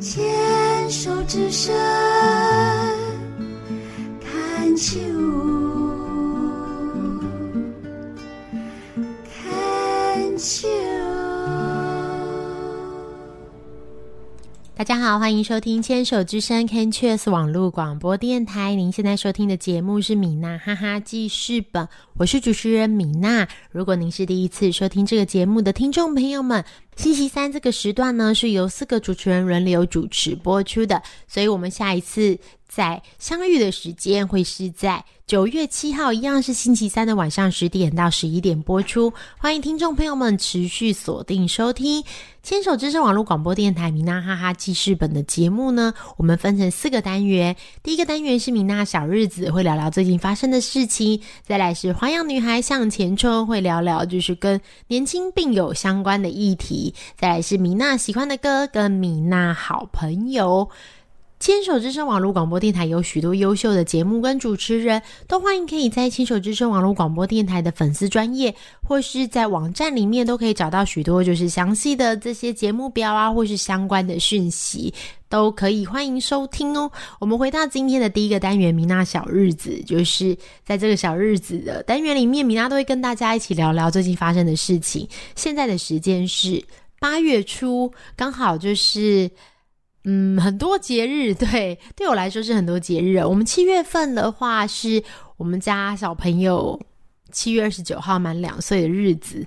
牵手之声大家好，欢迎收听牵手之声 Can Cheers 网络广播电台。您现在收听的节目是米娜哈哈记事本，我是主持人米娜。如果您是第一次收听这个节目的听众朋友们，星期三这个时段呢是由四个主持人轮流主持播出的，所以我们下一次在相遇的时间会是在九月七号，一样是星期三的晚上十点到十一点播出。欢迎听众朋友们持续锁定收听。牵手之声网络广播电台米娜哈哈记事本的节目呢，我们分成四个单元。第一个单元是米娜小日子，会聊聊最近发生的事情；再来是花样女孩向前冲，会聊聊就是跟年轻病友相关的议题；再来是米娜喜欢的歌，跟米娜好朋友。牵手之声网络广播电台有许多优秀的节目跟主持人，都欢迎可以在牵手之声网络广播电台的粉丝专业，或是在网站里面都可以找到许多就是详细的这些节目表啊，或是相关的讯息，都可以欢迎收听哦。我们回到今天的第一个单元，米娜小日子，就是在这个小日子的单元里面，米娜都会跟大家一起聊聊最近发生的事情。现在的时间是八月初，刚好就是。嗯，很多节日，对，对我来说是很多节日。我们七月份的话，是我们家小朋友七月二十九号满两岁的日子。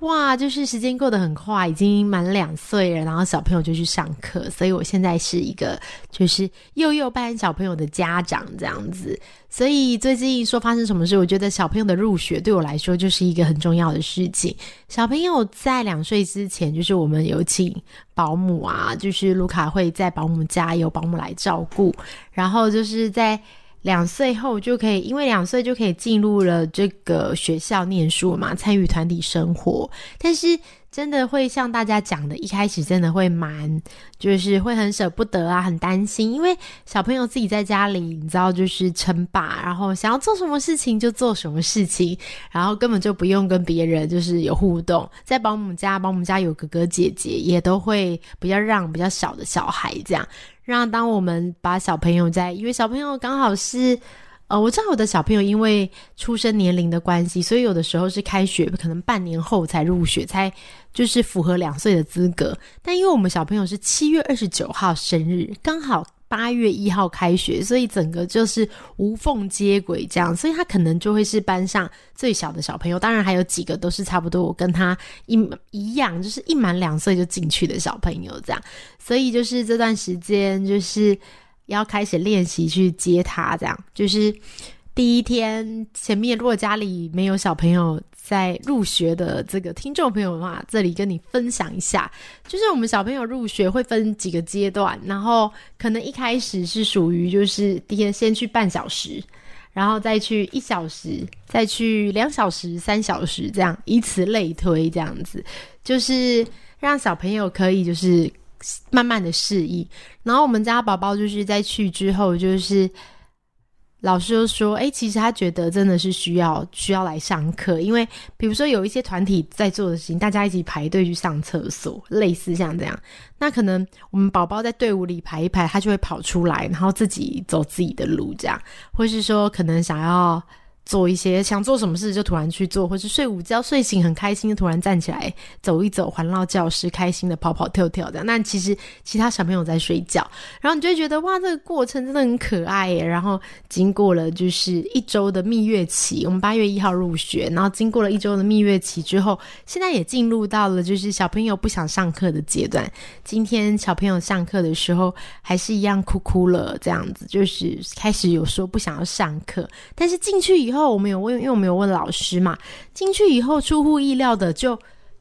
哇，就是时间过得很快，已经满两岁了，然后小朋友就去上课，所以我现在是一个就是幼幼班小朋友的家长这样子。所以最近说发生什么事，我觉得小朋友的入学对我来说就是一个很重要的事情。小朋友在两岁之前，就是我们有请保姆啊，就是卢卡会在保姆家有保姆来照顾，然后就是在。两岁后就可以，因为两岁就可以进入了这个学校念书嘛，参与团体生活。但是真的会像大家讲的，一开始真的会蛮，就是会很舍不得啊，很担心，因为小朋友自己在家里，你知道，就是称霸，然后想要做什么事情就做什么事情，然后根本就不用跟别人就是有互动。在保姆家，保姆家有哥哥姐姐，也都会比较让比较小的小孩这样。让当我们把小朋友在，因为小朋友刚好是，呃，我知道我的小朋友因为出生年龄的关系，所以有的时候是开学可能半年后才入学，才就是符合两岁的资格。但因为我们小朋友是七月二十九号生日，刚好。八月一号开学，所以整个就是无缝接轨这样，所以他可能就会是班上最小的小朋友。当然还有几个都是差不多，我跟他一一样，就是一满两岁就进去的小朋友这样。所以就是这段时间就是要开始练习去接他，这样就是第一天前面如果家里没有小朋友。在入学的这个听众朋友的话，这里跟你分享一下，就是我们小朋友入学会分几个阶段，然后可能一开始是属于就是第一天先去半小时，然后再去一小时，再去两小时、三小时这样，以此类推，这样子就是让小朋友可以就是慢慢的适应，然后我们家宝宝就是在去之后就是。老师就说：“哎，其实他觉得真的是需要需要来上课，因为比如说有一些团体在做的事情，大家一起排队去上厕所，类似像这样。那可能我们宝宝在队伍里排一排，他就会跑出来，然后自己走自己的路，这样，或是说可能想要。”做一些想做什么事就突然去做，或是睡午觉睡醒很开心就，突然站起来走一走，环绕教室，开心的跑跑跳跳的。那其实其他小朋友在睡觉，然后你就会觉得哇，这个过程真的很可爱耶。然后经过了就是一周的蜜月期，我们八月一号入学，然后经过了一周的蜜月期之后，现在也进入到了就是小朋友不想上课的阶段。今天小朋友上课的时候还是一样哭哭了，这样子就是开始有说不想要上课，但是进去以后。后我们有问，因为我们有问老师嘛，进去以后出乎意料的就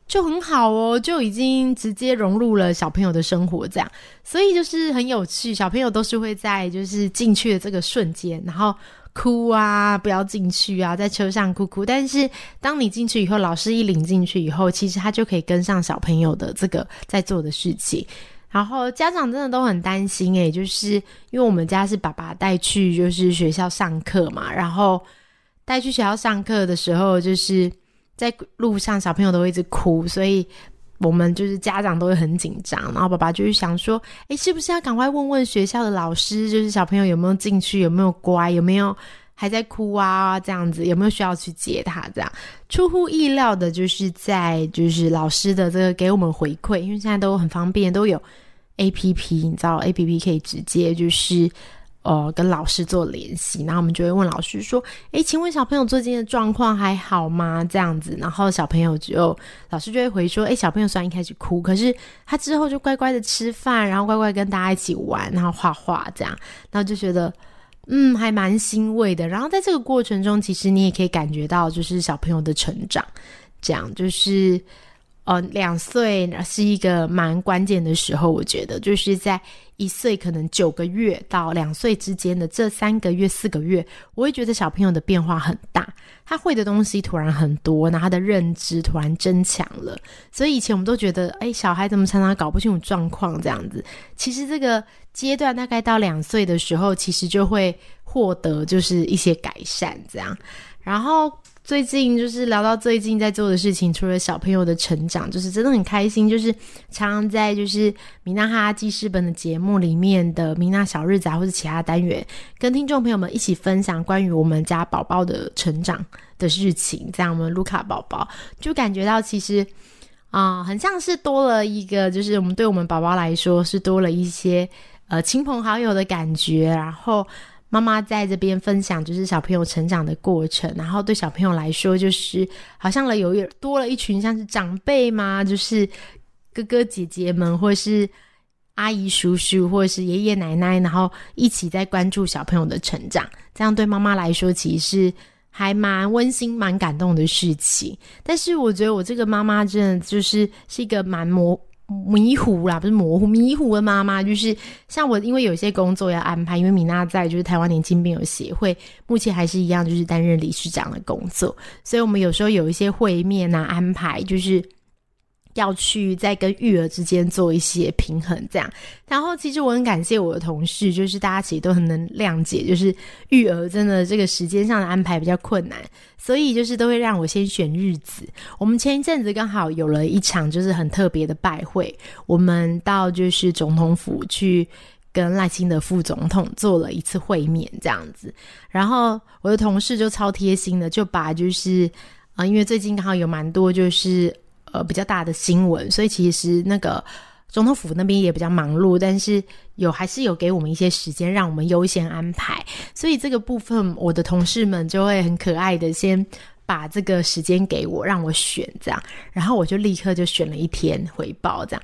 就很好哦，就已经直接融入了小朋友的生活，这样，所以就是很有趣。小朋友都是会在就是进去的这个瞬间，然后哭啊，不要进去啊，在车上哭哭。但是当你进去以后，老师一领进去以后，其实他就可以跟上小朋友的这个在做的事情。然后家长真的都很担心诶，就是因为我们家是爸爸带去就是学校上课嘛，然后。带去学校上课的时候，就是在路上小朋友都会一直哭，所以我们就是家长都会很紧张。然后爸爸就是想说，诶，是不是要赶快问问学校的老师，就是小朋友有没有进去，有没有乖，有没有还在哭啊？这样子有没有需要去接他？这样出乎意料的，就是在就是老师的这个给我们回馈，因为现在都很方便，都有 A P P，你知道 A P P 可以直接就是。呃，跟老师做联系，然后我们就会问老师说：“诶，请问小朋友最近的状况还好吗？”这样子，然后小朋友就老师就会回说：“诶，小朋友虽然一开始哭，可是他之后就乖乖的吃饭，然后乖乖跟大家一起玩，然后画画这样，然后就觉得嗯，还蛮欣慰的。然后在这个过程中，其实你也可以感觉到，就是小朋友的成长，这样就是呃，两岁是一个蛮关键的时候，我觉得就是在。一岁可能九个月到两岁之间的这三个月四个月，我会觉得小朋友的变化很大，他会的东西突然很多，那他的认知突然增强了。所以以前我们都觉得，哎，小孩怎么常常搞不清楚状况这样子？其实这个阶段大概到两岁的时候，其实就会获得就是一些改善这样，然后。最近就是聊到最近在做的事情，除了小朋友的成长，就是真的很开心。就是常常在就是米娜哈记事本的节目里面的米娜小日子啊，或者其他单元，跟听众朋友们一起分享关于我们家宝宝的成长的事情。这样，我们卢卡宝宝就感觉到其实啊，很像是多了一个，就是我们对我们宝宝来说是多了一些呃亲朋好友的感觉，然后。妈妈在这边分享，就是小朋友成长的过程，然后对小朋友来说，就是好像了有一多了一群像是长辈嘛，就是哥哥姐姐们，或是阿姨叔叔，或者是爷爷奶奶，然后一起在关注小朋友的成长，这样对妈妈来说，其实是还蛮温馨、蛮感动的事情。但是我觉得我这个妈妈真的就是是一个蛮模。迷糊啦，不是模糊，迷糊的妈妈就是像我，因为有些工作要安排，因为米娜在就是台湾年轻病友协会，目前还是一样，就是担任理事长的工作，所以我们有时候有一些会面啊，安排就是。要去在跟育儿之间做一些平衡，这样。然后其实我很感谢我的同事，就是大家其实都很能谅解，就是育儿真的这个时间上的安排比较困难，所以就是都会让我先选日子。我们前一阵子刚好有了一场就是很特别的拜会，我们到就是总统府去跟赖清德副总统做了一次会面，这样子。然后我的同事就超贴心的，就把就是啊，因为最近刚好有蛮多就是。呃，比较大的新闻，所以其实那个总统府那边也比较忙碌，但是有还是有给我们一些时间，让我们优先安排。所以这个部分，我的同事们就会很可爱的先把这个时间给我，让我选这样，然后我就立刻就选了一天回报这样。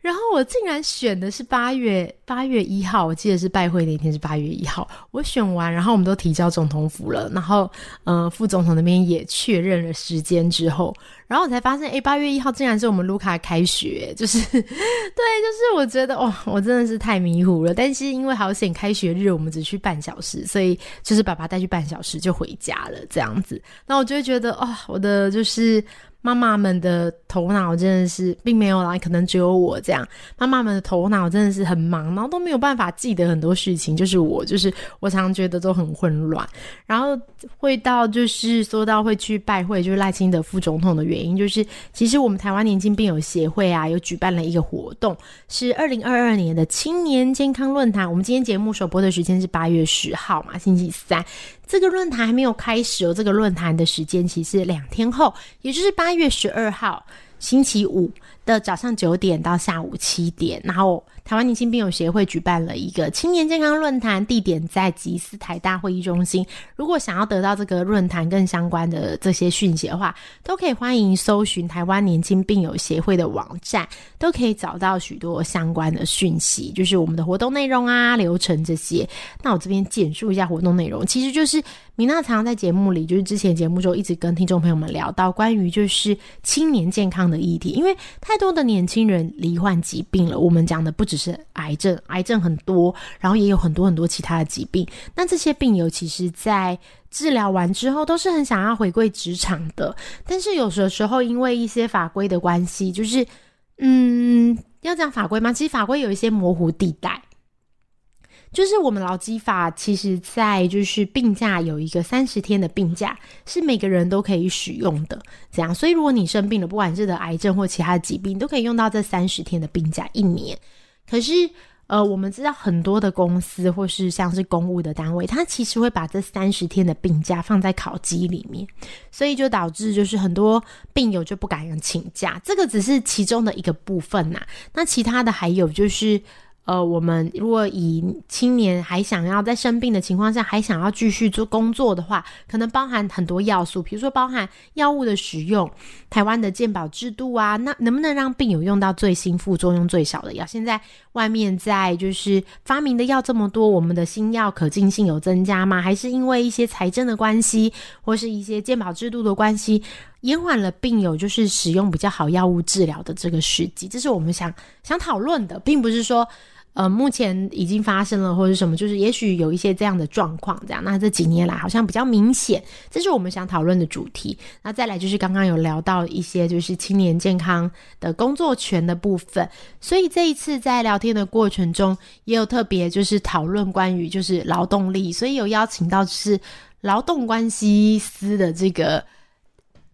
然后我竟然选的是八月八月一号，我记得是拜会那天是八月一号。我选完，然后我们都提交总统府了，然后呃副总统那边也确认了时间之后，然后我才发现，哎，八月一号竟然是我们卢卡开学，就是 对，就是我觉得哇，我真的是太迷糊了。但是因为好险开学日我们只去半小时，所以就是爸爸带去半小时就回家了这样子。那我就会觉得哦，我的就是。妈妈们的头脑真的是并没有啦，可能只有我这样。妈妈们的头脑真的是很忙，然后都没有办法记得很多事情。就是我，就是我常常觉得都很混乱。然后会到就是说到会去拜会，就是赖清德副总统的原，原因就是其实我们台湾年轻病友协会啊，有举办了一个活动，是二零二二年的青年健康论坛。我们今天节目首播的时间是八月十号嘛，星期三。这个论坛还没有开始哦，这个论坛的时间其实两天后，也就是八月十二号星期五的早上九点到下午七点，然后。台湾年轻病友协会举办了一个青年健康论坛，地点在吉斯台大会议中心。如果想要得到这个论坛更相关的这些讯息的话，都可以欢迎搜寻台湾年轻病友协会的网站，都可以找到许多相关的讯息，就是我们的活动内容啊、流程这些。那我这边简述一下活动内容，其实就是米娜常常在节目里，就是之前节目中一直跟听众朋友们聊到关于就是青年健康的议题，因为太多的年轻人罹患疾病了，我们讲的不只是癌症，癌症很多，然后也有很多很多其他的疾病。那这些病友其实，在治疗完之后，都是很想要回归职场的。但是有的时候，因为一些法规的关系，就是，嗯，要讲法规吗？其实法规有一些模糊地带。就是我们劳基法其实在就是病假有一个三十天的病假，是每个人都可以使用的。这样，所以如果你生病了，不管是得癌症或其他疾病，都可以用到这三十天的病假一年。可是。呃，我们知道很多的公司或是像是公务的单位，它其实会把这三十天的病假放在考绩里面，所以就导致就是很多病友就不敢请假。这个只是其中的一个部分呐，那其他的还有就是。呃，我们如果以青年还想要在生病的情况下还想要继续做工作的话，可能包含很多要素，比如说包含药物的使用、台湾的健保制度啊，那能不能让病友用到最新、副作用最少的药？现在外面在就是发明的药这么多，我们的新药可进性有增加吗？还是因为一些财政的关系，或是一些健保制度的关系，延缓了病友就是使用比较好药物治疗的这个时机？这是我们想想讨论的，并不是说。呃，目前已经发生了或者什么，就是也许有一些这样的状况，这样。那这几年来好像比较明显，这是我们想讨论的主题。那再来就是刚刚有聊到一些就是青年健康的工作权的部分，所以这一次在聊天的过程中，也有特别就是讨论关于就是劳动力，所以有邀请到是劳动关系司的这个。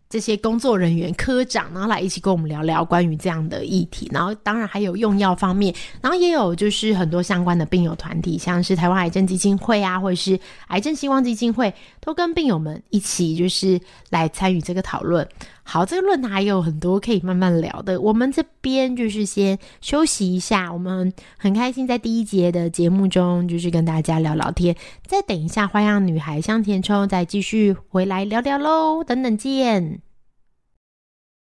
这些工作人员、科长，然后来一起跟我们聊聊关于这样的议题。然后当然还有用药方面，然后也有就是很多相关的病友团体，像是台湾癌症基金会啊，或者是癌症希望基金会，都跟病友们一起就是来参与这个讨论。好，这个论坛还有很多可以慢慢聊的。我们这边就是先休息一下，我们很开心在第一节的节目中就是跟大家聊聊天。再等一下，花样女孩向前冲，再继续回来聊聊喽。等等见。